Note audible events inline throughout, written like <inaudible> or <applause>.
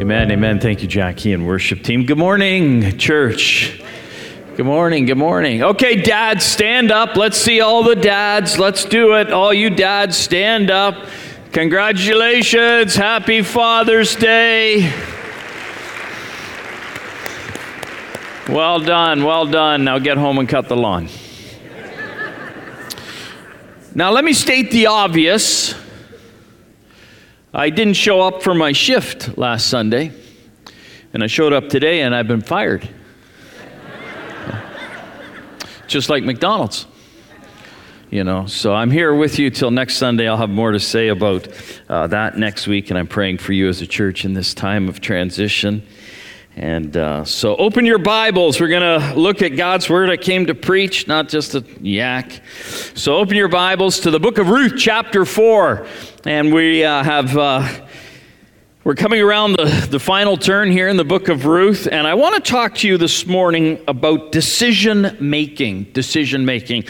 Amen, amen. Thank you, Jackie and worship team. Good morning, church. Good morning, good morning. Okay, dads, stand up. Let's see all the dads. Let's do it. All you dads, stand up. Congratulations. Happy Father's Day. Well done, well done. Now get home and cut the lawn. Now, let me state the obvious. I didn't show up for my shift last Sunday, and I showed up today and I've been fired. Just like McDonald's. You know, so I'm here with you till next Sunday. I'll have more to say about uh, that next week, and I'm praying for you as a church in this time of transition. And uh, so open your Bibles. We're going to look at God's Word. I came to preach, not just a yak. So open your Bibles to the book of Ruth, chapter 4. And we uh, have. Uh, we're coming around the, the final turn here in the book of Ruth, and I want to talk to you this morning about decision making. Decision making.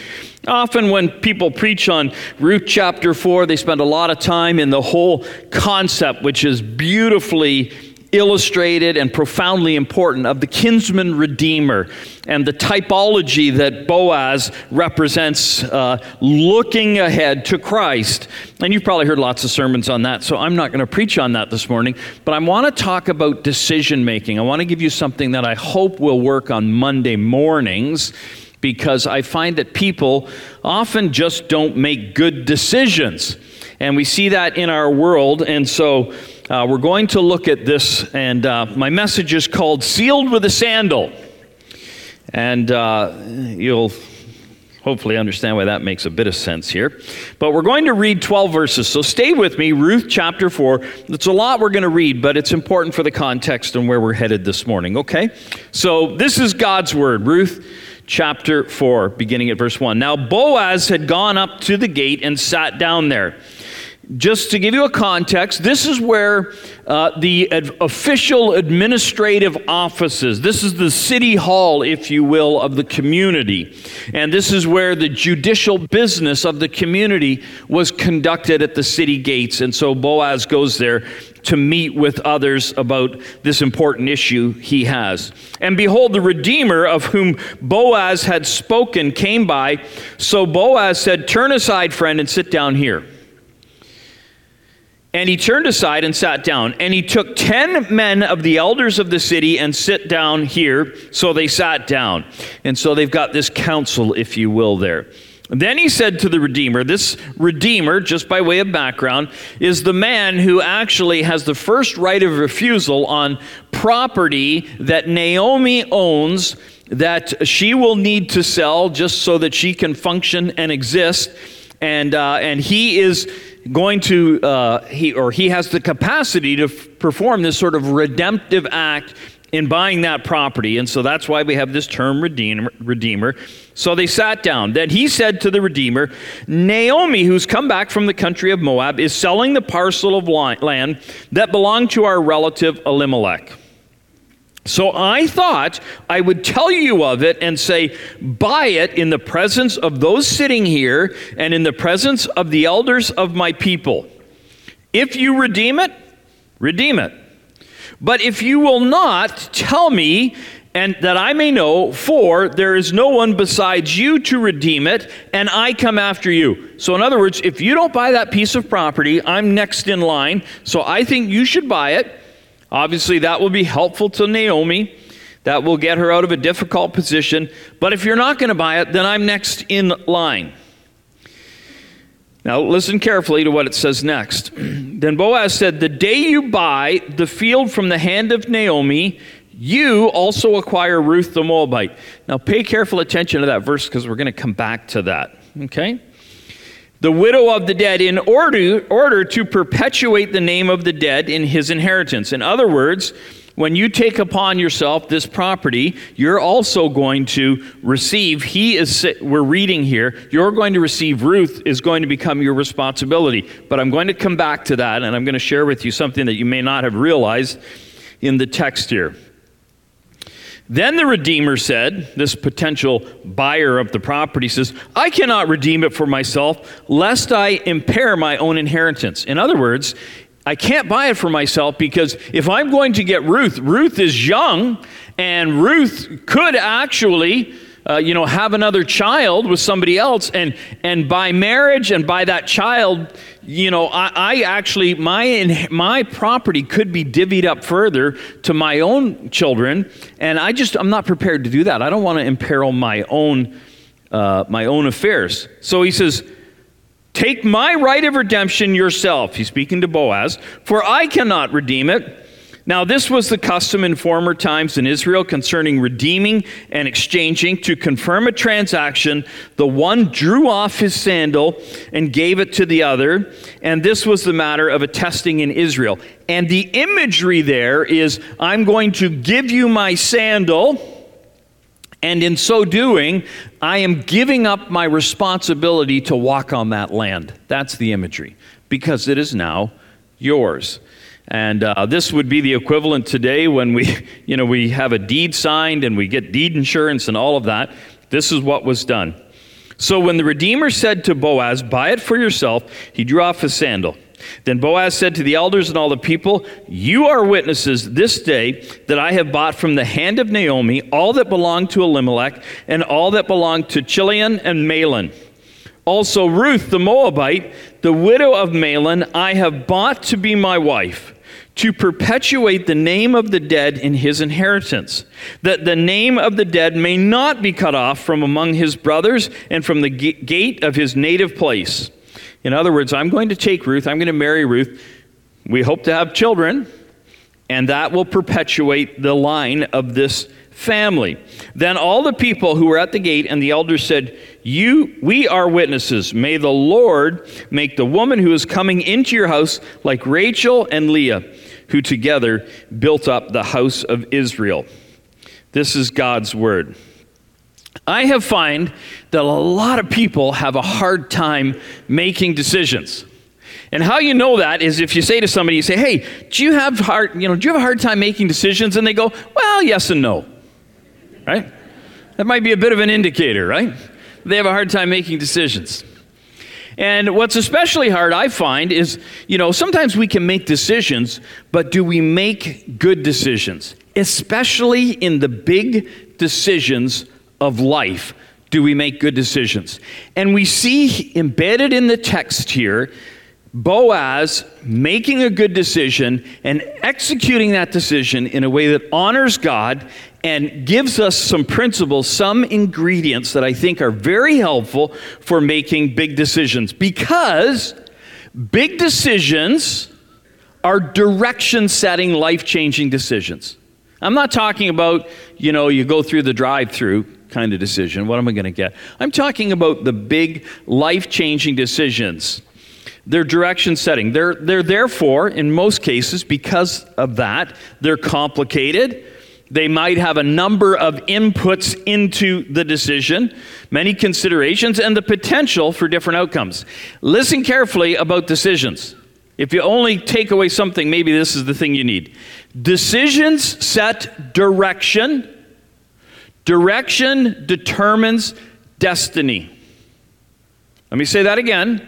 Often, when people preach on Ruth chapter 4, they spend a lot of time in the whole concept, which is beautifully illustrated and profoundly important of the kinsman redeemer and the typology that Boaz represents uh, looking ahead to Christ. And you've probably heard lots of sermons on that, so I'm not going to preach on that this morning, but I want to talk about decision making. I want to give you something that I hope will work on Monday mornings because I find that people often just don't make good decisions. And we see that in our world, and so uh, we're going to look at this, and uh, my message is called Sealed with a Sandal. And uh, you'll hopefully understand why that makes a bit of sense here. But we're going to read 12 verses, so stay with me. Ruth chapter 4. It's a lot we're going to read, but it's important for the context and where we're headed this morning, okay? So this is God's word, Ruth chapter 4, beginning at verse 1. Now Boaz had gone up to the gate and sat down there just to give you a context, this is where uh, the ad- official administrative offices, this is the city hall, if you will, of the community. And this is where the judicial business of the community was conducted at the city gates. And so Boaz goes there to meet with others about this important issue he has. And behold, the Redeemer of whom Boaz had spoken came by. So Boaz said, Turn aside, friend, and sit down here. And he turned aside and sat down. And he took ten men of the elders of the city and sit down here. So they sat down. And so they've got this council, if you will, there. Then he said to the Redeemer, This Redeemer, just by way of background, is the man who actually has the first right of refusal on property that Naomi owns that she will need to sell just so that she can function and exist. And, uh, and he is going to, uh, he, or he has the capacity to f- perform this sort of redemptive act in buying that property. And so that's why we have this term redeemer, redeemer. So they sat down. Then he said to the Redeemer, Naomi, who's come back from the country of Moab, is selling the parcel of land that belonged to our relative Elimelech. So I thought I would tell you of it and say, buy it in the presence of those sitting here and in the presence of the elders of my people. If you redeem it, redeem it. But if you will not, tell me, and that I may know, for there is no one besides you to redeem it, and I come after you. So, in other words, if you don't buy that piece of property, I'm next in line. So I think you should buy it. Obviously, that will be helpful to Naomi. That will get her out of a difficult position. But if you're not going to buy it, then I'm next in line. Now, listen carefully to what it says next. <clears throat> then Boaz said, The day you buy the field from the hand of Naomi, you also acquire Ruth the Moabite. Now, pay careful attention to that verse because we're going to come back to that. Okay? The widow of the dead in order, order to perpetuate the name of the dead in his inheritance. In other words, when you take upon yourself this property, you're also going to receive, he is, we're reading here, you're going to receive, Ruth is going to become your responsibility. But I'm going to come back to that, and I'm going to share with you something that you may not have realized in the text here. Then the Redeemer said, this potential buyer of the property says, I cannot redeem it for myself, lest I impair my own inheritance. In other words, I can't buy it for myself because if I'm going to get Ruth, Ruth is young, and Ruth could actually. Uh, you know, have another child with somebody else, and and by marriage and by that child, you know, I, I actually my my property could be divvied up further to my own children, and I just I'm not prepared to do that. I don't want to imperil my own uh, my own affairs. So he says, Take my right of redemption yourself. He's speaking to Boaz, for I cannot redeem it. Now, this was the custom in former times in Israel concerning redeeming and exchanging. To confirm a transaction, the one drew off his sandal and gave it to the other. And this was the matter of attesting in Israel. And the imagery there is I'm going to give you my sandal and in so doing, I am giving up my responsibility to walk on that land. That's the imagery, because it is now yours. And uh, this would be the equivalent today when we, <laughs> you know, we have a deed signed and we get deed insurance and all of that. This is what was done. So when the Redeemer said to Boaz, Buy it for yourself, he drew off his sandal. Then Boaz said to the elders and all the people, You are witnesses this day that I have bought from the hand of Naomi all that belonged to Elimelech and all that belonged to Chilion and Mahlon. Also, Ruth the Moabite, the widow of Mahlon, I have bought to be my wife, to perpetuate the name of the dead in his inheritance, that the name of the dead may not be cut off from among his brothers and from the gate of his native place. In other words, I'm going to take Ruth, I'm going to marry Ruth. We hope to have children, and that will perpetuate the line of this family. Then all the people who were at the gate and the elders said, "You we are witnesses. May the Lord make the woman who is coming into your house like Rachel and Leah, who together built up the house of Israel." This is God's word. I have found that a lot of people have a hard time making decisions. And how you know that is if you say to somebody, you say, "Hey, do you have hard, you know, do you have a hard time making decisions?" And they go, "Well, yes and no." Right? That might be a bit of an indicator, right? They have a hard time making decisions. And what's especially hard, I find, is you know, sometimes we can make decisions, but do we make good decisions? Especially in the big decisions of life do we make good decisions. And we see embedded in the text here Boaz making a good decision and executing that decision in a way that honors God and gives us some principles, some ingredients that I think are very helpful for making big decisions. Because big decisions are direction setting, life changing decisions. I'm not talking about, you know, you go through the drive through kind of decision. What am I going to get? I'm talking about the big life changing decisions. They're direction setting. They're, they're therefore, in most cases, because of that, they're complicated. They might have a number of inputs into the decision, many considerations, and the potential for different outcomes. Listen carefully about decisions. If you only take away something, maybe this is the thing you need. Decisions set direction Direction determines destiny. Let me say that again.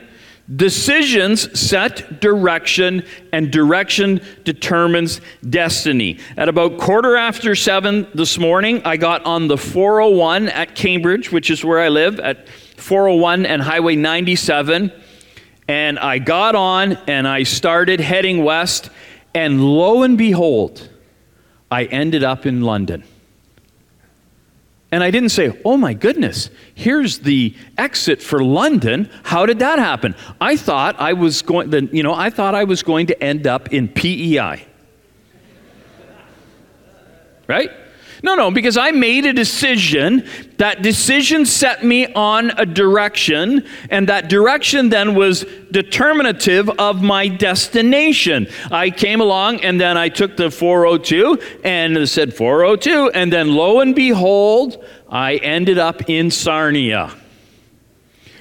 Decisions set direction, and direction determines destiny. At about quarter after seven this morning, I got on the 401 at Cambridge, which is where I live, at 401 and Highway 97. And I got on and I started heading west, and lo and behold, I ended up in London. And I didn't say, oh my goodness, here's the exit for London. How did that happen? I thought I was going, the, you know, I thought I was going to end up in PEI. Right? No, no, because I made a decision. That decision set me on a direction, and that direction then was determinative of my destination. I came along and then I took the 402 and said 402, and then lo and behold, I ended up in Sarnia.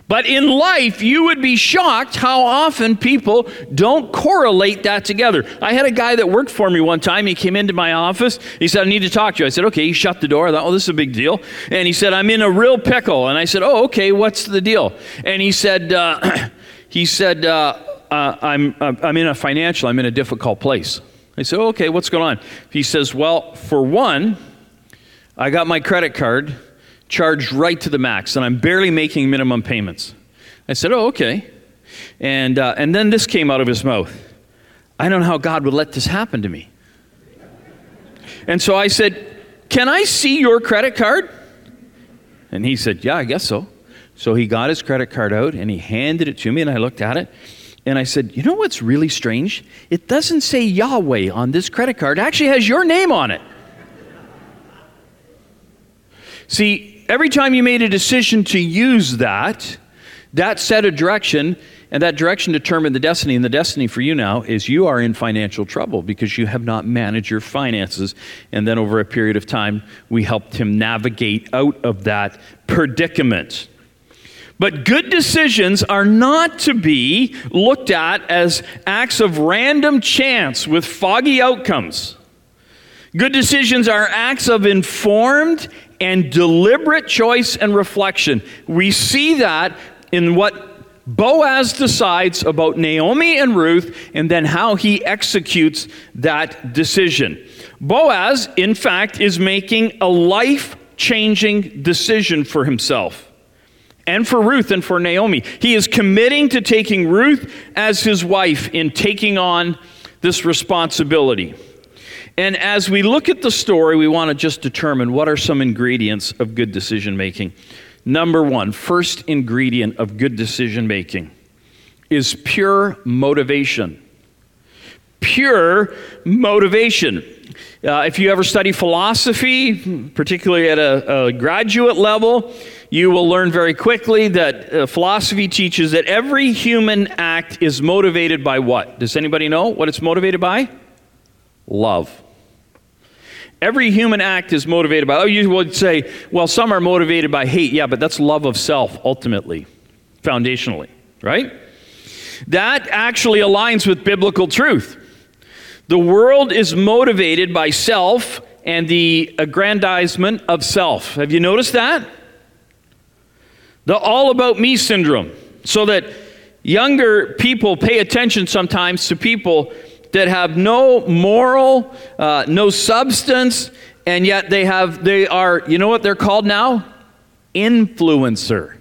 But in life, you would be shocked how often people don't correlate that together. I had a guy that worked for me one time. He came into my office. He said, I need to talk to you. I said, okay. He shut the door. I thought, oh, this is a big deal. And he said, I'm in a real pickle. And I said, oh, okay. What's the deal? And he said, uh, <clears throat> he said, uh, uh, I'm, uh, I'm in a financial, I'm in a difficult place. I said, okay, what's going on? He says, well, for one, I got my credit card charged right to the max, and I'm barely making minimum payments. I said, oh, okay. And, uh, and then this came out of his mouth. I don't know how God would let this happen to me. And so I said, Can I see your credit card? And he said, Yeah, I guess so. So he got his credit card out and he handed it to me, and I looked at it. And I said, You know what's really strange? It doesn't say Yahweh on this credit card, it actually has your name on it. See, every time you made a decision to use that, that set a direction, and that direction determined the destiny. And the destiny for you now is you are in financial trouble because you have not managed your finances. And then over a period of time, we helped him navigate out of that predicament. But good decisions are not to be looked at as acts of random chance with foggy outcomes. Good decisions are acts of informed and deliberate choice and reflection. We see that in what Boaz decides about Naomi and Ruth and then how he executes that decision. Boaz, in fact, is making a life changing decision for himself and for Ruth and for Naomi. He is committing to taking Ruth as his wife in taking on this responsibility. And as we look at the story, we want to just determine what are some ingredients of good decision making. Number one, first ingredient of good decision making is pure motivation. Pure motivation. Uh, if you ever study philosophy, particularly at a, a, graduate level, you will learn very quickly that uh, philosophy teaches that every human act is motivated by what? Does anybody know what it's motivated by? Love. Every human act is motivated by, oh, you would say, well, some are motivated by hate. Yeah, but that's love of self, ultimately, foundationally, right? That actually aligns with biblical truth. The world is motivated by self and the aggrandizement of self. Have you noticed that? The all about me syndrome. So that younger people pay attention sometimes to people that have no moral, uh, no substance, and yet they have they are you know what they're called now? Influencer.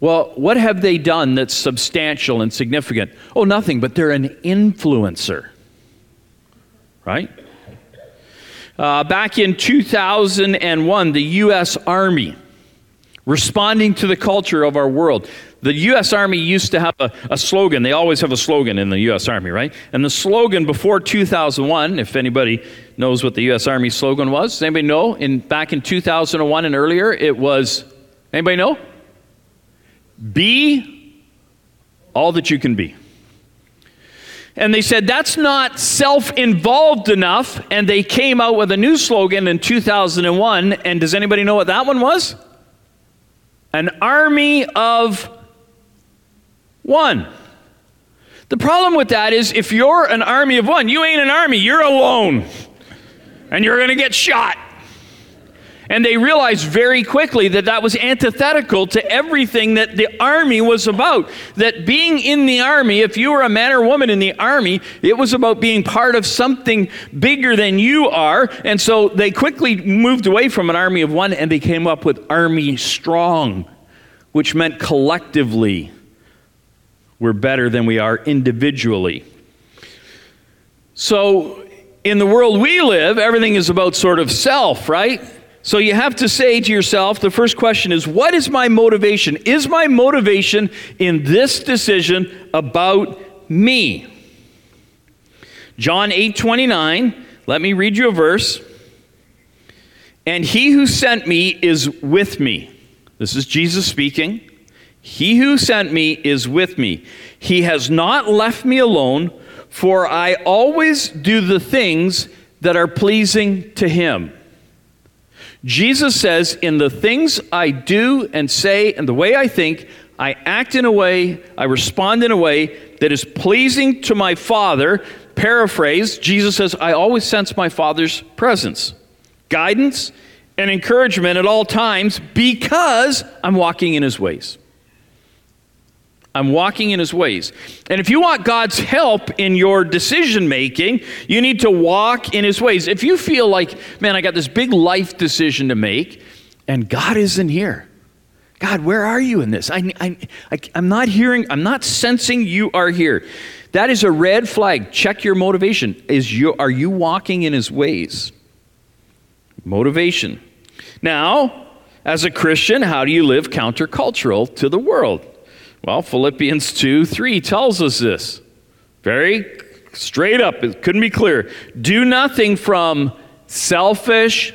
Well, what have they done that's substantial and significant? Oh, nothing, but they're an influencer. Right? Uh, back in 2001, the U.S. Army, responding to the culture of our world, the U.S. Army used to have a, a, slogan. They always have a slogan in the U.S. Army, right? And the slogan before 2001, if anybody knows what the U.S. Army slogan was, does anybody know? In, back in 2001 and earlier, it was, anybody know? Be all that you can be. And they said that's not self involved enough. And they came out with a new slogan in 2001. And does anybody know what that one was? An army of one. The problem with that is if you're an army of one, you ain't an army, you're alone. And you're going to get shot. And they realized very quickly that that was antithetical to everything that the army was about. That being in the army, if you were a man or woman in the army, it was about being part of something bigger than you are. And so they quickly moved away from an army of one and they came up with army strong, which meant collectively we're better than we are individually. So, in the world we live, everything is about sort of self, right? So you have to say to yourself the first question is what is my motivation? Is my motivation in this decision about me? John 8 29, let me read you a verse. And he who sent me is with me. This is Jesus speaking. He who sent me is with me. He has not left me alone, for I always do the things that are pleasing to him. Jesus says, In the things I do and say and the way I think, I act in a way, I respond in a way that is pleasing to my Father. Paraphrase, Jesus says, I always sense my Father's presence, guidance, and encouragement at all times because I'm walking in his ways. I'm walking in his ways. And if you want God's help in your decision making, you need to walk in his ways. If you feel like, man, I got this big life decision to make, and God isn't here. God, where are you in this? I, I, I, am not hearing, I'm not sensing you are here. That is a red flag. Check your motivation. Is you, are you walking in his ways? Motivation. Now, as a Christian, how do you live countercultural to the world? Well, Philippians 2 3 tells us this. Very straight up, it couldn't be clear. Do nothing from selfish,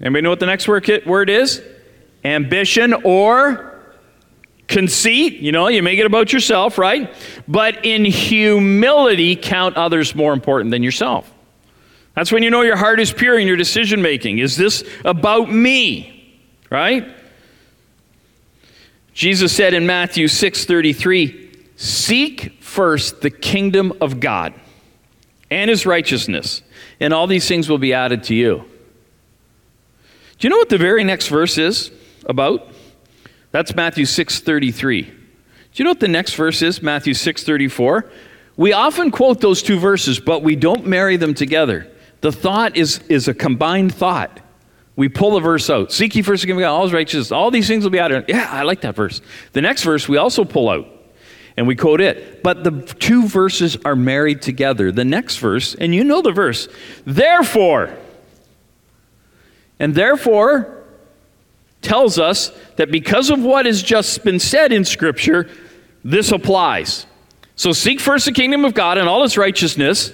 anybody know what the next word is? Ambition or conceit. You know, you make it about yourself, right? But in humility, count others more important than yourself. That's when you know your heart is pure in your decision making. Is this about me? Right? Jesus said in Matthew 6:33, "Seek first the kingdom of God and his righteousness, and all these things will be added to you." Do you know what the very next verse is about? That's Matthew 6:33. Do you know what the next verse is? Matthew 6:34. We often quote those two verses, but we don't marry them together. The thought is, is a combined thought. We pull the verse out. Seek ye first the kingdom of God, all his righteousness. All these things will be added. Yeah, I like that verse. The next verse we also pull out and we quote it. But the two verses are married together. The next verse, and you know the verse, therefore, and therefore tells us that because of what has just been said in Scripture, this applies. So seek first the kingdom of God and all its righteousness,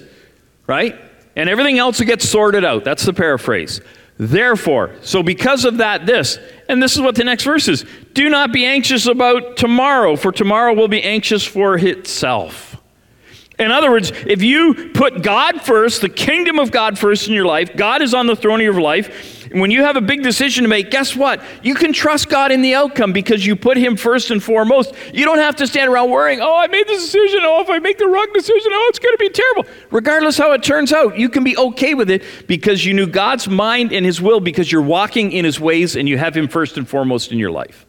right? And everything else will get sorted out. That's the paraphrase. Therefore, so because of that, this, and this is what the next verse is do not be anxious about tomorrow, for tomorrow will be anxious for itself. In other words, if you put God first, the kingdom of God first in your life, God is on the throne of your life, when you have a big decision to make, guess what? You can trust God in the outcome because you put Him first and foremost. You don't have to stand around worrying, oh, I made this decision. Oh, if I make the wrong decision, oh, it's going to be terrible. Regardless how it turns out, you can be okay with it because you knew God's mind and His will because you're walking in His ways and you have Him first and foremost in your life.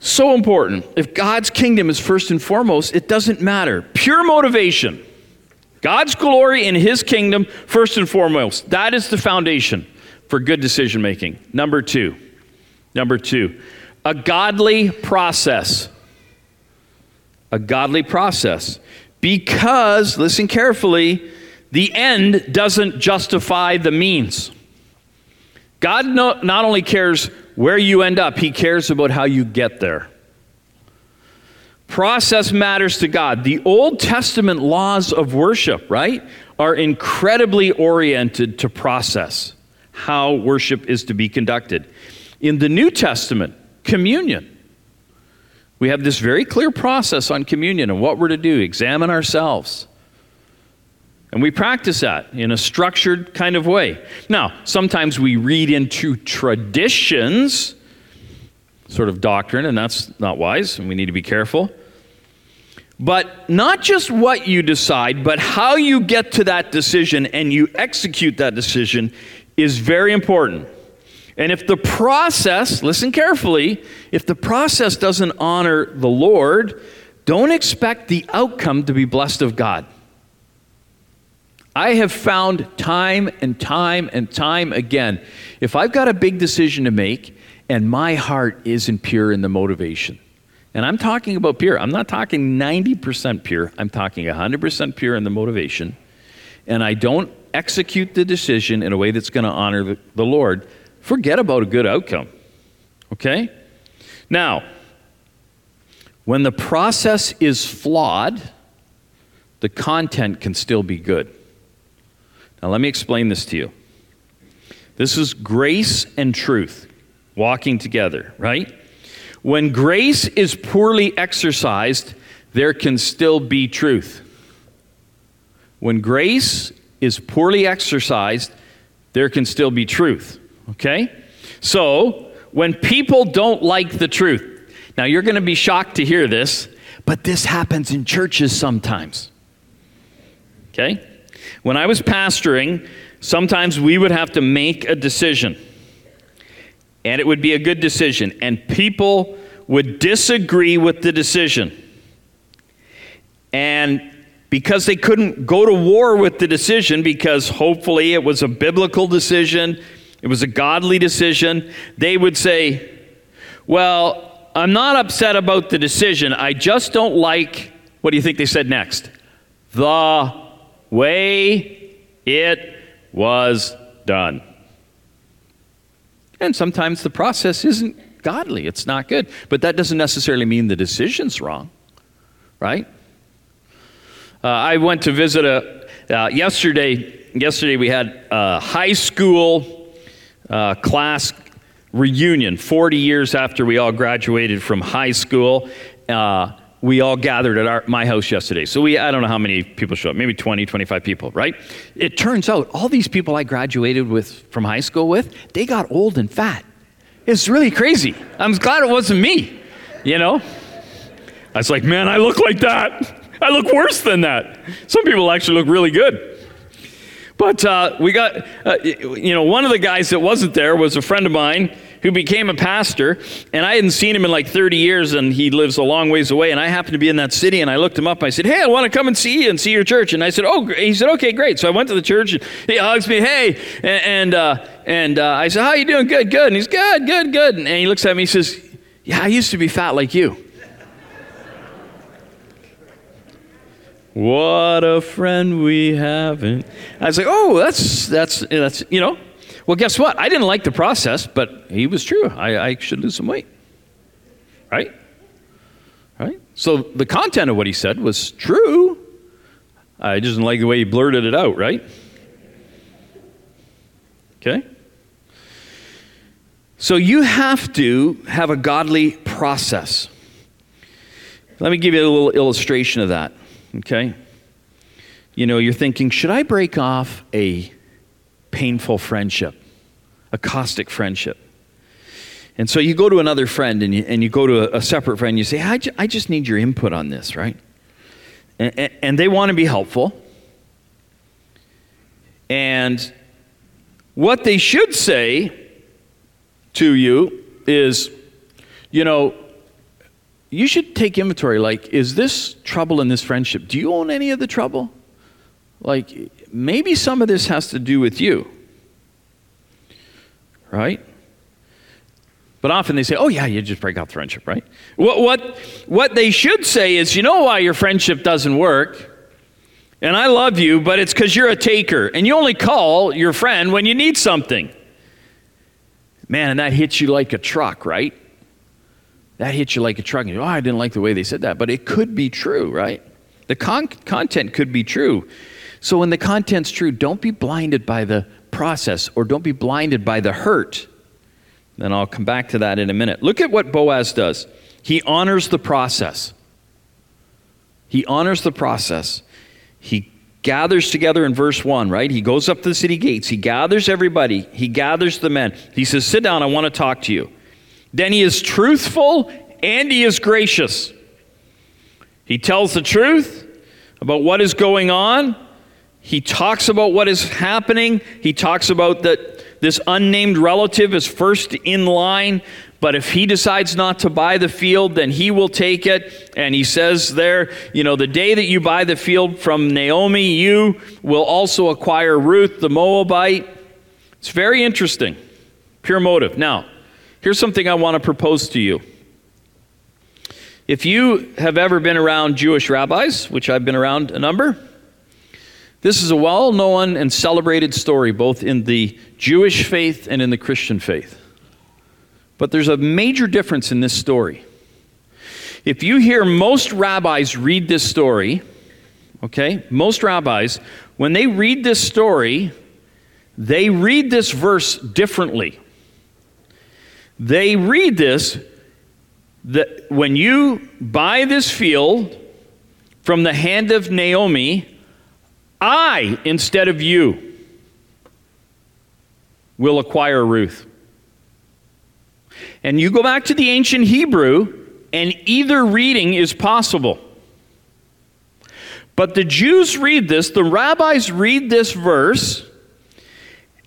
So important. If God's kingdom is first and foremost, it doesn't matter. Pure motivation God's glory in his kingdom, first and foremost. That is the foundation for good decision making. Number two, number two, a godly process. A godly process. Because, listen carefully, the end doesn't justify the means. God no, not only cares where you end up, He cares about how you get there. Process matters to God. The Old Testament laws of worship, right, are incredibly oriented to process, how worship is to be conducted. In the New Testament, communion, we have this very clear process on communion and what we're to do examine ourselves. And we practice that in a structured kind of way. Now, sometimes we read into traditions sort of doctrine, and that's not wise, and we need to be careful. But not just what you decide, but how you get to that decision and you execute that decision is very important. And if the process, listen carefully, if the process doesn't honor the Lord, don't expect the outcome to be blessed of God. I have found time and time and time again, if I've got a big decision to make and my heart isn't pure in the motivation. And I'm talking about pure. I'm not talking 90% pure. I'm talking 100% pure in the motivation. And I don't execute the decision in a way that's going to honor the, Lord. Forget about a good outcome. Okay? Now, when the process is flawed, the content can still be good. Now, let me explain this to you. This is grace and truth walking together, right? When grace is poorly exercised, there can still be truth. When grace is poorly exercised, there can still be truth. Okay? So, when people don't like the truth, now you're going to be shocked to hear this, but this happens in churches sometimes. Okay? When I was pastoring, sometimes we would have to make a decision. And it would be a good decision, and people would disagree with the decision. And because they couldn't go to war with the decision, because hopefully it was a biblical decision, it was a godly decision, they would say, Well, I'm not upset about the decision. I just don't like, what do you think they said next? The way it was done. And sometimes the process isn't godly, it's not good. But that doesn't necessarily mean the decision's wrong, right? Uh, I went to visit a, uh, yesterday, yesterday we had a high school uh, class reunion, 40 years after we all graduated from high school. Uh, we all gathered at our, my house yesterday. So we, I don't know how many people showed up, maybe 20, 25 people, right? It turns out all these people I graduated with from high school with, they got old and fat. It's really crazy. I'm glad it wasn't me, you know? I was like, man, I look like that. I look worse than that. Some people actually look really good. But uh, we got, uh, you know, one of the guys that wasn't there was a friend of mine who became a pastor, and I hadn't seen him in like 30 years, and he lives a long ways away. And I happened to be in that city, and I looked him up. I said, "Hey, I want to come and see you and see your church." And I said, "Oh," he said, "Okay, great." So I went to the church, and he hugs me, "Hey," and and, uh, and uh, I said, "How you doing?" "Good, good." And he's good, good, good. And he looks at me, he says, "Yeah, I used to be fat like you." <laughs> What a friend we have. And I was like, oh, that's, that's, that's, you know. Well, guess what? I didn't like the process, but he was true. I, I should lose some weight. Right? Right? So the content of what he said was true. I just didn't like the way he blurted it out, right? Okay? So you have to have a godly process. Let me give you a little illustration of that. Okay? You know, you're thinking, should I break off a painful friendship, a caustic friendship? And so you go to another friend and you, and you go to a, a separate friend and you say, I, ju- I just need your input on this, right? And, and, and they want to be helpful. And what they should say to you is, you know, you should take inventory. Like, is this trouble in this friendship? Do you own any of the trouble? Like, maybe some of this has to do with you. Right? But often they say, oh, yeah, you just break off the friendship, right? What, what, what they should say is, you know why your friendship doesn't work? And I love you, but it's because you're a taker. And you only call your friend when you need something. Man, and that hits you like a truck, right? that hits you like a truck. And you, oh, I didn't like the way they said that. But it could be true, right? The con- content could be true. So when the content's true, don't be blinded by the process or don't be blinded by the hurt. Then I'll come back to that in a minute. Look at what Boaz does. He honors the process. He honors the process. He gathers together in verse 1, right? He goes up to the city gates. He gathers everybody. He gathers the men. He says, Sit down, I want to talk to you. Then he is truthful and he is gracious. He tells the truth about what is going on. He talks about what is happening. He talks about that this unnamed relative is first in line, but if he decides not to buy the field, then he will take it. And he says there, you know, the day that you buy the field from Naomi, you will also acquire Ruth the Moabite. It's very interesting. Pure motive. Now, Here's something I want to propose to you. If you have ever been around Jewish rabbis, which I've been around a number, this is a well known and celebrated story both in the Jewish faith and in the Christian faith. But there's a major difference in this story. If you hear most rabbis read this story, okay, most rabbis, when they read this story, they read this verse differently. They read this that when you buy this field from the hand of Naomi, I, instead of you, will acquire Ruth. And you go back to the ancient Hebrew, and either reading is possible. But the Jews read this, the rabbis read this verse,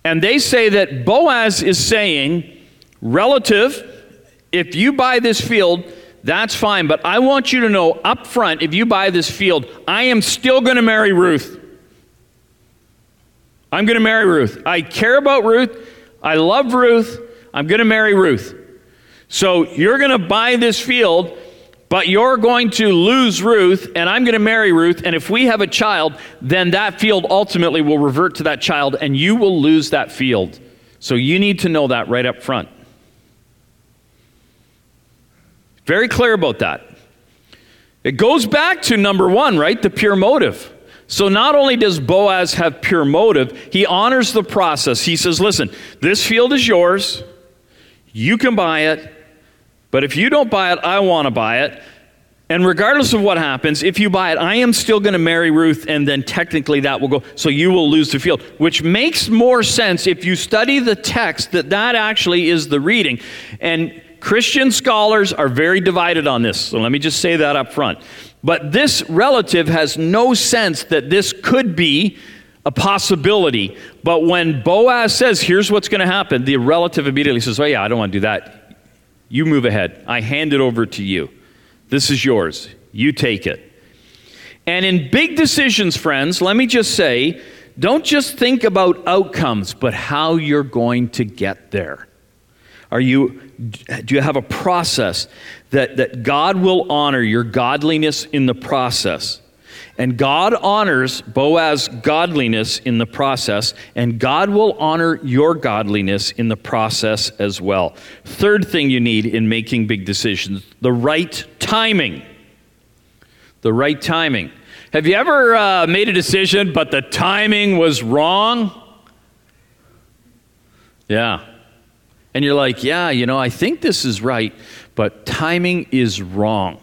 and they say that Boaz is saying, Relative, if you buy this field, that's fine, but I want you to know up front if you buy this field, I am still going to marry Ruth. I'm going to marry Ruth. I care about Ruth. I love Ruth. I'm going to marry Ruth. So you're going to buy this field, but you're going to lose Ruth, and I'm going to marry Ruth. And if we have a child, then that field ultimately will revert to that child, and you will lose that field. So you need to know that right up front. Very clear about that. It goes back to number one, right? The pure motive. So not only does Boaz have pure motive, he honors the process. He says, Listen, this field is yours. You can buy it. But if you don't buy it, I want to buy it. And regardless of what happens, if you buy it, I am still going to marry Ruth, and then technically that will go. So you will lose the field, which makes more sense if you study the text that that actually is the reading. And Christian scholars are very divided on this. So let me just say that up front. But this relative has no sense that this could be a possibility. But when Boaz says, here's what's going to happen, the relative immediately says, oh, yeah, I don't want to do that. You move ahead. I hand it over to you. This is yours. You take it. And in big decisions, friends, let me just say, don't just think about outcomes, but how you're going to get there. Are you, do you have a process that, that God will honor your godliness in the process? And God honors Boaz's godliness in the process, and God will honor your godliness in the process as well. Third thing you need in making big decisions the right timing. The right timing. Have you ever uh, made a decision, but the timing was wrong? Yeah. And you're like, yeah, you know, I think this is right, but timing is wrong.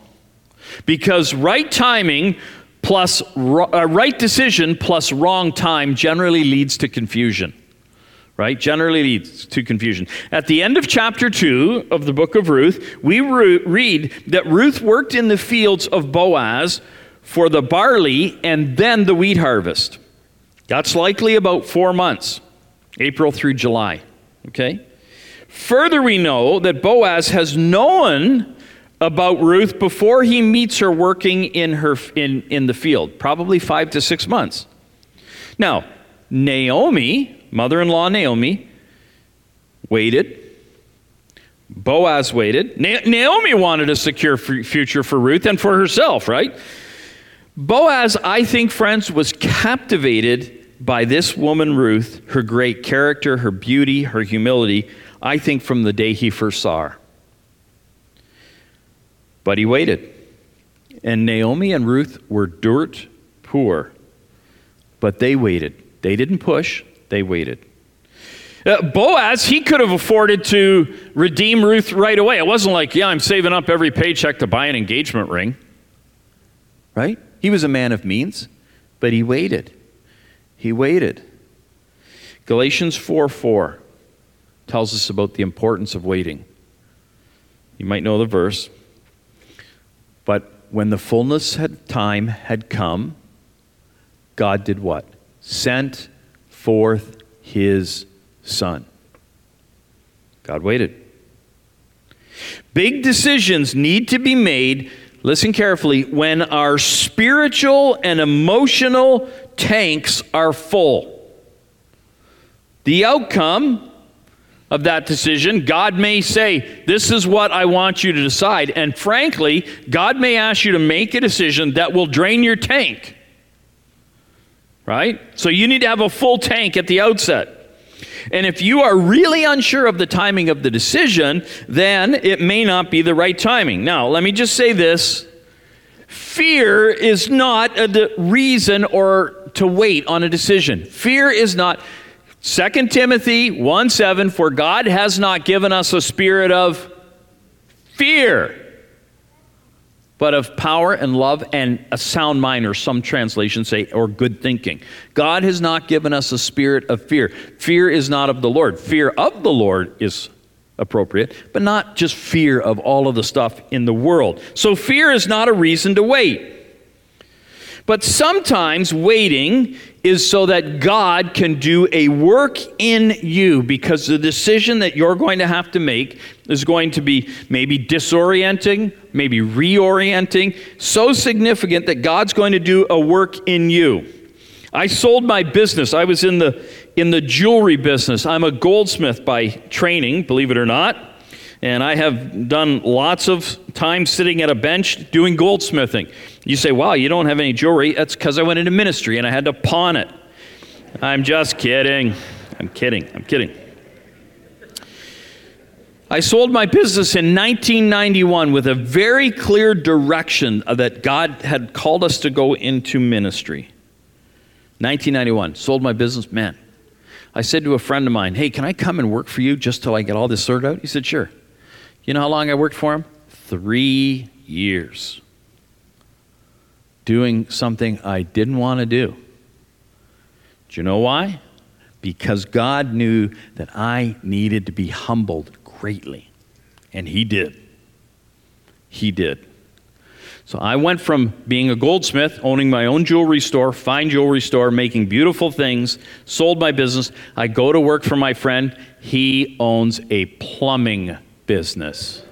Because right timing plus uh, right decision plus wrong time generally leads to confusion. Right? Generally leads to confusion. At the end of chapter 2 of the book of Ruth, we re- read that Ruth worked in the fields of Boaz for the barley and then the wheat harvest. That's likely about four months, April through July. Okay? Further, we know that Boaz has known about Ruth before he meets her working in, her, in, in the field, probably five to six months. Now, Naomi, mother in law Naomi, waited. Boaz waited. Na- Naomi wanted a secure f- future for Ruth and for herself, right? Boaz, I think, friends, was captivated by this woman, Ruth, her great character, her beauty, her humility, I think, from the day he first saw her. But he waited. And Naomi and Ruth were dirt poor, but they waited. They didn't push, they waited. Uh, Boaz, he could have afforded to redeem Ruth right away. It wasn't like, yeah, I'm saving up every paycheck to buy an engagement ring. Right? He was a man of means, but he waited. He waited. Galatians 4 4 tells us about the importance of waiting. You might know the verse. But when the fullness of time had come, God did what? Sent forth his son. God waited. Big decisions need to be made, listen carefully, when our spiritual and emotional tanks are full. The outcome of that decision, God may say, This is what I want you to decide. And frankly, God may ask you to make a decision that will drain your tank. Right? So you need to have a full tank at the outset. And if you are really unsure of the timing of the decision, then it may not be the right timing. Now, let me just say this fear is not a reason or to wait on a decision. Fear is not 2 Timothy 1 7, for God has not given us a spirit of fear, but of power and love and a sound mind, or some translations say, or good thinking. God has not given us a spirit of fear. Fear is not of the Lord. Fear of the Lord is appropriate, but not just fear of all of the stuff in the world. So fear is not a reason to wait. But sometimes waiting is so that God can do a work in you because the decision that you're going to have to make is going to be maybe disorienting, maybe reorienting, so significant that God's going to do a work in you. I sold my business. I was in the in the jewelry business. I'm a goldsmith by training, believe it or not. And I have done lots of time sitting at a bench doing goldsmithing. You say, wow, you don't have any jewelry. That's because I went into ministry and I had to pawn it. I'm just kidding. I'm kidding. I'm kidding. I sold my business in 1991 with a very clear direction that God had called us to go into ministry. 1991, sold my business. Man, I said to a friend of mine, Hey, can I come and work for you just till I get all this sorted out? He said, Sure. You know how long I worked for him? Three years. Doing something I didn't want to do. Do you know why? Because God knew that I needed to be humbled greatly. And He did. He did. So I went from being a goldsmith, owning my own jewelry store, fine jewelry store, making beautiful things, sold my business. I go to work for my friend. He owns a plumbing business.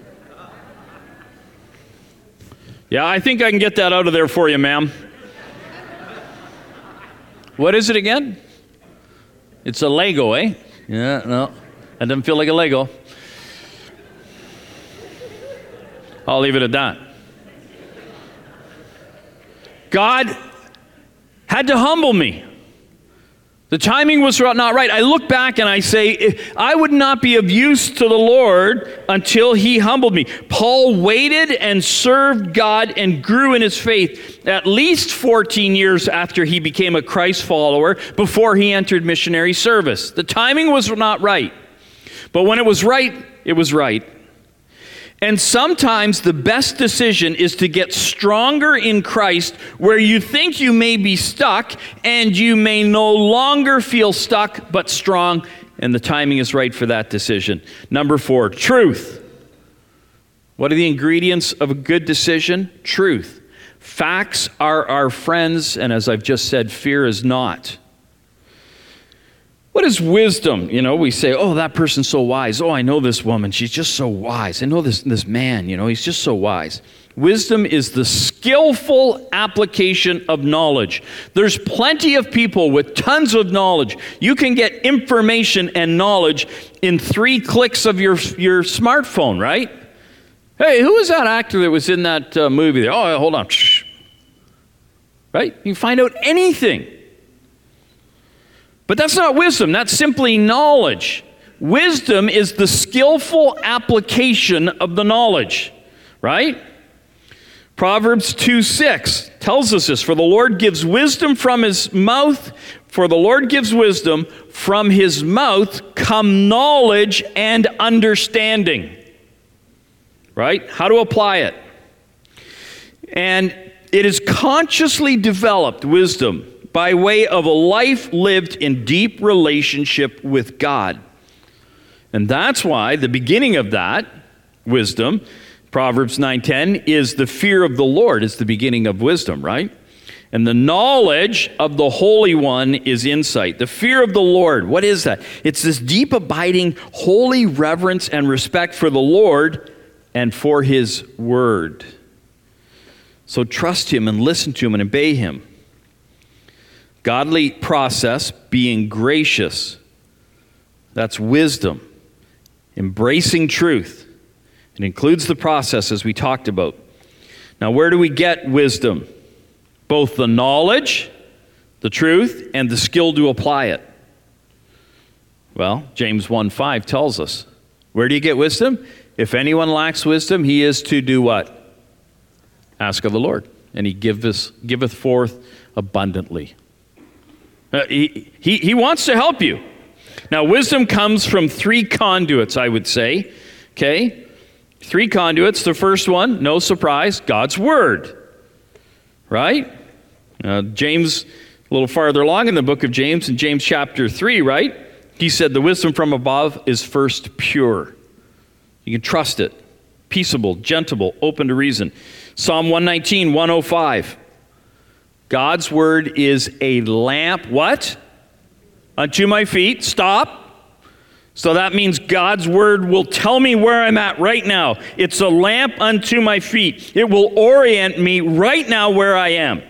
Yeah, I think I can get that out of there for you, ma'am. What is it again? It's a Lego, eh? Yeah, no. That doesn't feel like a Lego. I'll leave it at that. God had to humble me. The timing was not right. I look back and I say, I would not be of use to the Lord until He humbled me. Paul waited and served God and grew in his faith at least 14 years after he became a Christ follower before he entered missionary service. The timing was not right. But when it was right, it was right. And sometimes the best decision is to get stronger in Christ where you think you may be stuck and you may no longer feel stuck but strong, and the timing is right for that decision. Number four, truth. What are the ingredients of a good decision? Truth. Facts are our friends, and as I've just said, fear is not. What is wisdom? You know, we say, oh, that person's so wise. Oh, I know this woman. She's just so wise. I know this, this man, you know, he's just so wise. Wisdom is the skillful application of knowledge. There's plenty of people with tons of knowledge. You can get information and knowledge in three clicks of your, your smartphone, right? Hey, who was that actor that was in that uh, movie there? Oh, hold on. Right? You find out anything. But that's not wisdom, that's simply knowledge. Wisdom is the skillful application of the knowledge, right? Proverbs 2 6 tells us this For the Lord gives wisdom from his mouth, for the Lord gives wisdom, from his mouth come knowledge and understanding. Right? How to apply it. And it is consciously developed wisdom by way of a life lived in deep relationship with God. And that's why the beginning of that wisdom, Proverbs 9:10, is the fear of the Lord is the beginning of wisdom, right? And the knowledge of the Holy One is insight. The fear of the Lord, what is that? It's this deep, abiding, holy reverence and respect for the Lord and for His Word. So trust Him and listen to Him and obey Him. Godly process, being gracious. That's wisdom. Embracing truth. It includes the process as we talked about. Now, where do we get wisdom? Both the knowledge, the truth, and the skill to apply it. Well, James 1 5 tells us. Where do you get wisdom? If anyone lacks wisdom, he is to do what? Ask of the Lord, and he giveth, giveth forth abundantly. Uh, he, he, he wants to help you. Now, wisdom comes from three conduits, I would say. Okay? Three conduits. The first one, no surprise, God's Word. Right? Uh, James, a little farther along in the book of James, in James chapter 3, right? He said, The wisdom from above is first pure. You can trust it. Peaceable, gentle, open to reason. Psalm 119, 105. God's word is a lamp, what? Unto my feet. Stop. So that means God's word will tell me where I'm at right now. It's a lamp unto my feet. It will orient me right now where I am.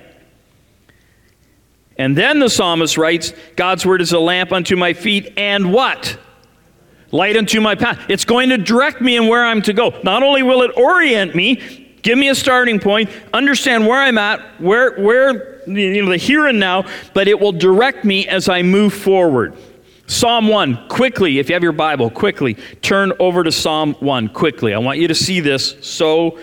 And then the psalmist writes, God's word is a lamp unto my feet and what? Light unto my path. It's going to direct me in where I'm to go. Not only will it orient me, give me a starting point, understand where I'm at, where, where, you know, the here and now, but it will direct me as I move forward. Psalm 1, quickly, if you have your Bible, quickly turn over to Psalm 1, quickly. I want you to see this. So,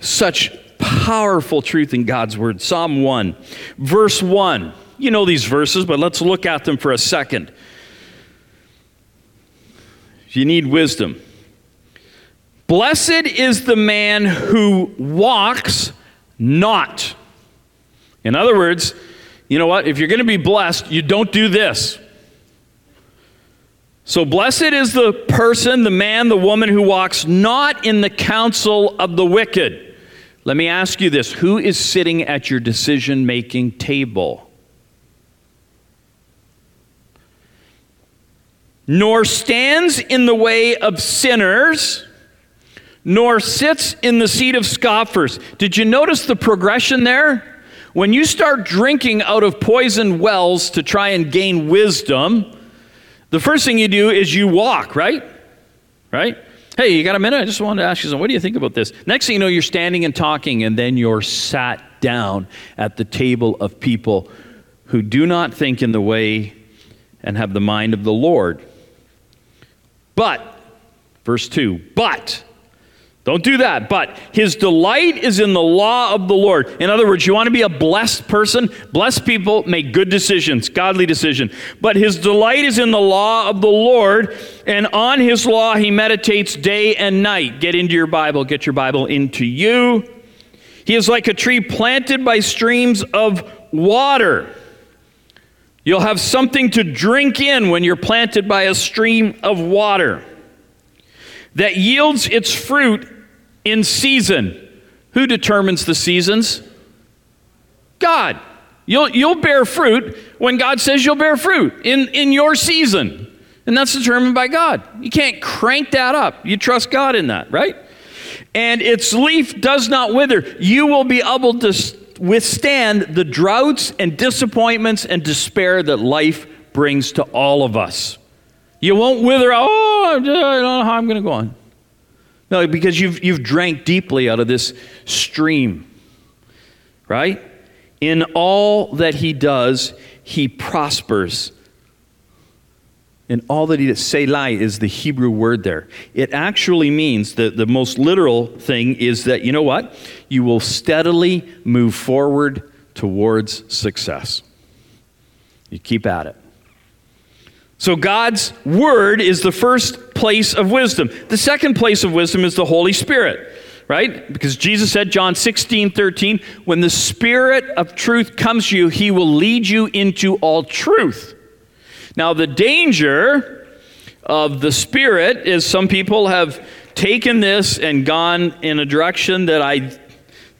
such powerful truth in God's Word. Psalm 1, verse 1. You know these verses, but let's look at them for a second. You need wisdom. Blessed is the man who walks not. In other words, you know what? If you're going to be blessed, you don't do this. So, blessed is the person, the man, the woman who walks not in the counsel of the wicked. Let me ask you this who is sitting at your decision making table? Nor stands in the way of sinners, nor sits in the seat of scoffers. Did you notice the progression there? When you start drinking out of poisoned wells to try and gain wisdom, the first thing you do is you walk, right? Right? Hey, you got a minute? I just wanted to ask you something. What do you think about this? Next thing you know, you're standing and talking, and then you're sat down at the table of people who do not think in the way and have the mind of the Lord. But, verse 2, but don't do that. But his delight is in the law of the Lord. In other words, you want to be a blessed person? Blessed people make good decisions, godly decision. But his delight is in the law of the Lord, and on his law he meditates day and night. Get into your Bible, get your Bible into you. He is like a tree planted by streams of water. You'll have something to drink in when you're planted by a stream of water that yields its fruit in season. Who determines the seasons? God. You'll, you'll bear fruit when God says you'll bear fruit in, in your season. And that's determined by God. You can't crank that up. You trust God in that, right? And its leaf does not wither. You will be able to withstand the droughts and disappointments and despair that life brings to all of us. You won't wither, oh, I don't know how I'm going to go on. No, because you've, you've drank deeply out of this stream, right? In all that he does, he prospers. In all that he does, Selah is the Hebrew word there. It actually means that the most literal thing is that, you know what? You will steadily move forward towards success. You keep at it. So, God's Word is the first place of wisdom. The second place of wisdom is the Holy Spirit, right? Because Jesus said, John 16, 13, when the Spirit of truth comes to you, he will lead you into all truth. Now, the danger of the Spirit is some people have taken this and gone in a direction that I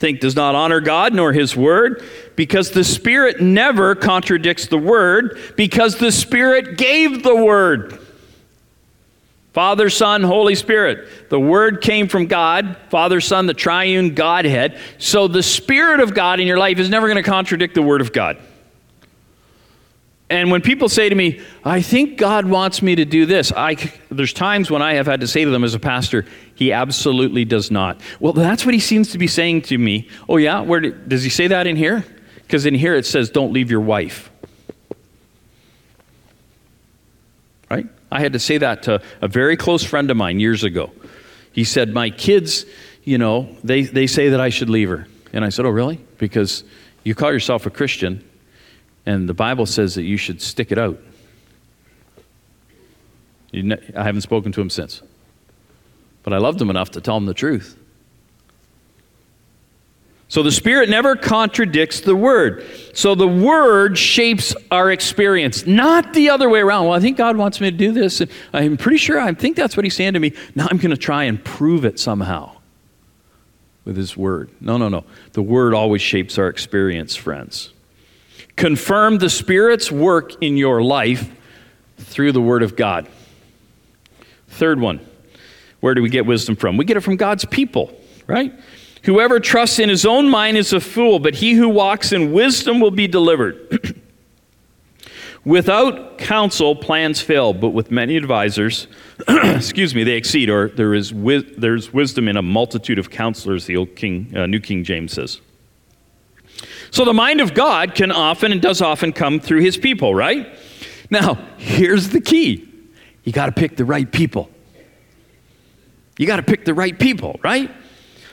think does not honor God nor His Word because the Spirit never contradicts the Word, because the Spirit gave the Word. Father, Son, Holy Spirit. The Word came from God, Father, Son, the triune Godhead. So the Spirit of God in your life is never going to contradict the Word of God. And when people say to me, I think God wants me to do this, I, there's times when I have had to say to them as a pastor, He absolutely does not. Well, that's what He seems to be saying to me. Oh, yeah? Where did, does He say that in here? Because in here it says, don't leave your wife. Right? I had to say that to a very close friend of mine years ago. He said, My kids, you know, they, they say that I should leave her. And I said, Oh, really? Because you call yourself a Christian, and the Bible says that you should stick it out. I haven't spoken to him since. But I loved him enough to tell him the truth. So the Spirit never contradicts the Word. So the Word shapes our experience, not the other way around. Well, I think God wants me to do this. And I'm pretty sure, I think that's what He's saying to me. Now I'm going to try and prove it somehow with His Word. No, no, no. The Word always shapes our experience, friends. Confirm the Spirit's work in your life through the Word of God. Third one, where do we get wisdom from? We get it from God's people, right? Whoever trusts in his own mind is a fool, but he who walks in wisdom will be delivered. <clears throat> Without counsel, plans fail, but with many advisors, <clears throat> excuse me, they exceed, or there is there's wisdom in a multitude of counselors, the old King, uh, New King James says. So the mind of God can often and does often come through his people, right? Now, here's the key you got to pick the right people. You got to pick the right people, right?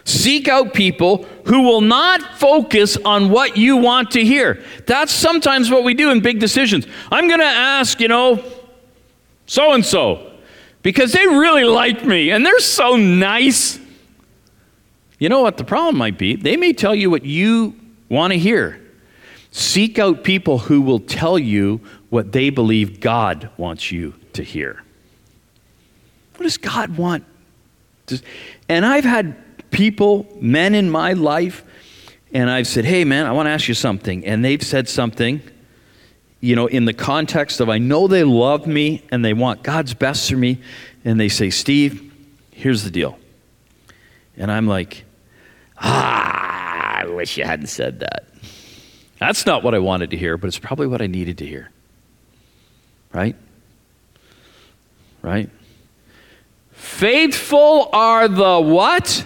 Seek out people who will not focus on what you want to hear. That's sometimes what we do in big decisions. I'm going to ask, you know, so and so, because they really like me and they're so nice. You know what the problem might be? They may tell you what you want to hear. Seek out people who will tell you what they believe God wants you to hear. What does God want? And I've had people, men in my life, and I've said, hey, man, I want to ask you something. And they've said something, you know, in the context of I know they love me and they want God's best for me. And they say, Steve, here's the deal. And I'm like, ah, I wish you hadn't said that. That's not what I wanted to hear, but it's probably what I needed to hear. Right? Right? Faithful are the what?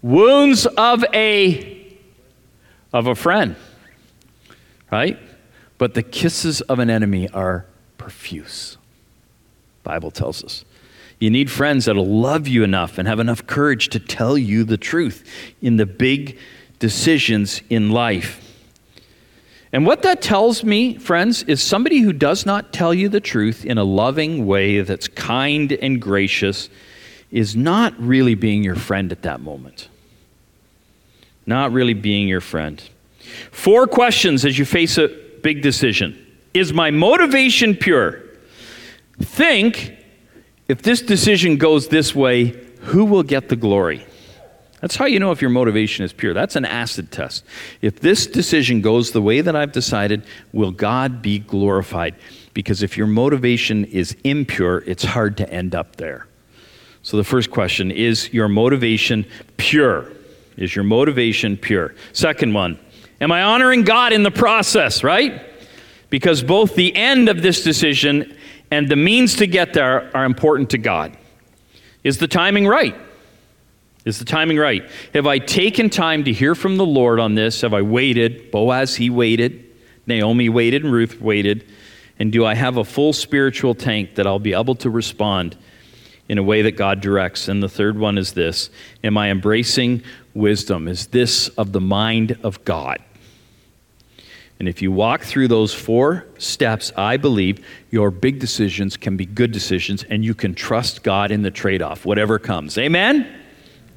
Wounds of a of a friend. Right? But the kisses of an enemy are profuse. Bible tells us. You need friends that'll love you enough and have enough courage to tell you the truth in the big decisions in life. And what that tells me, friends, is somebody who does not tell you the truth in a loving way that's kind and gracious is not really being your friend at that moment. Not really being your friend. Four questions as you face a big decision Is my motivation pure? Think if this decision goes this way, who will get the glory? That's how you know if your motivation is pure. That's an acid test. If this decision goes the way that I've decided, will God be glorified? Because if your motivation is impure, it's hard to end up there. So the first question is your motivation pure? Is your motivation pure? Second one, am I honoring God in the process, right? Because both the end of this decision and the means to get there are important to God. Is the timing right? Is the timing right? Have I taken time to hear from the Lord on this? Have I waited? Boaz, he waited. Naomi waited and Ruth waited. And do I have a full spiritual tank that I'll be able to respond in a way that God directs? And the third one is this Am I embracing wisdom? Is this of the mind of God? And if you walk through those four steps, I believe your big decisions can be good decisions and you can trust God in the trade off, whatever comes. Amen?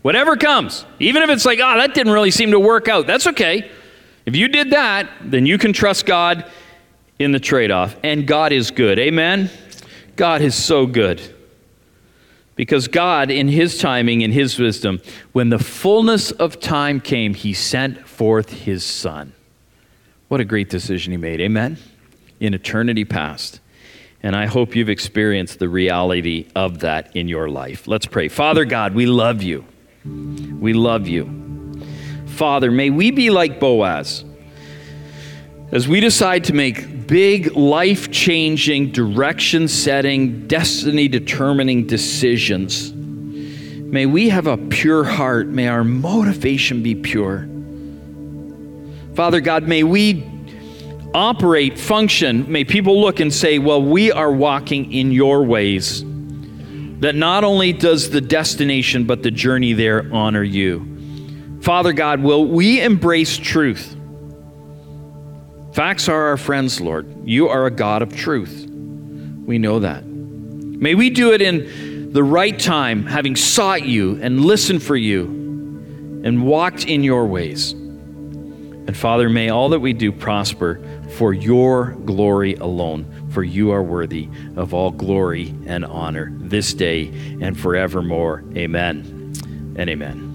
Whatever comes. Even if it's like, oh, that didn't really seem to work out, that's okay. If you did that, then you can trust God in the trade off. And God is good. Amen? God is so good. Because God, in His timing and His wisdom, when the fullness of time came, He sent forth His Son. What a great decision he made. Amen? In eternity past. And I hope you've experienced the reality of that in your life. Let's pray. Father God, we love you. We love you. Father, may we be like Boaz as we decide to make big, life changing, direction setting, destiny determining decisions. May we have a pure heart. May our motivation be pure. Father God, may we operate, function, may people look and say, well, we are walking in your ways. That not only does the destination, but the journey there honor you. Father God, will we embrace truth? Facts are our friends, Lord. You are a God of truth. We know that. May we do it in the right time, having sought you and listened for you and walked in your ways. And Father, may all that we do prosper for your glory alone, for you are worthy of all glory and honor this day and forevermore. Amen and amen.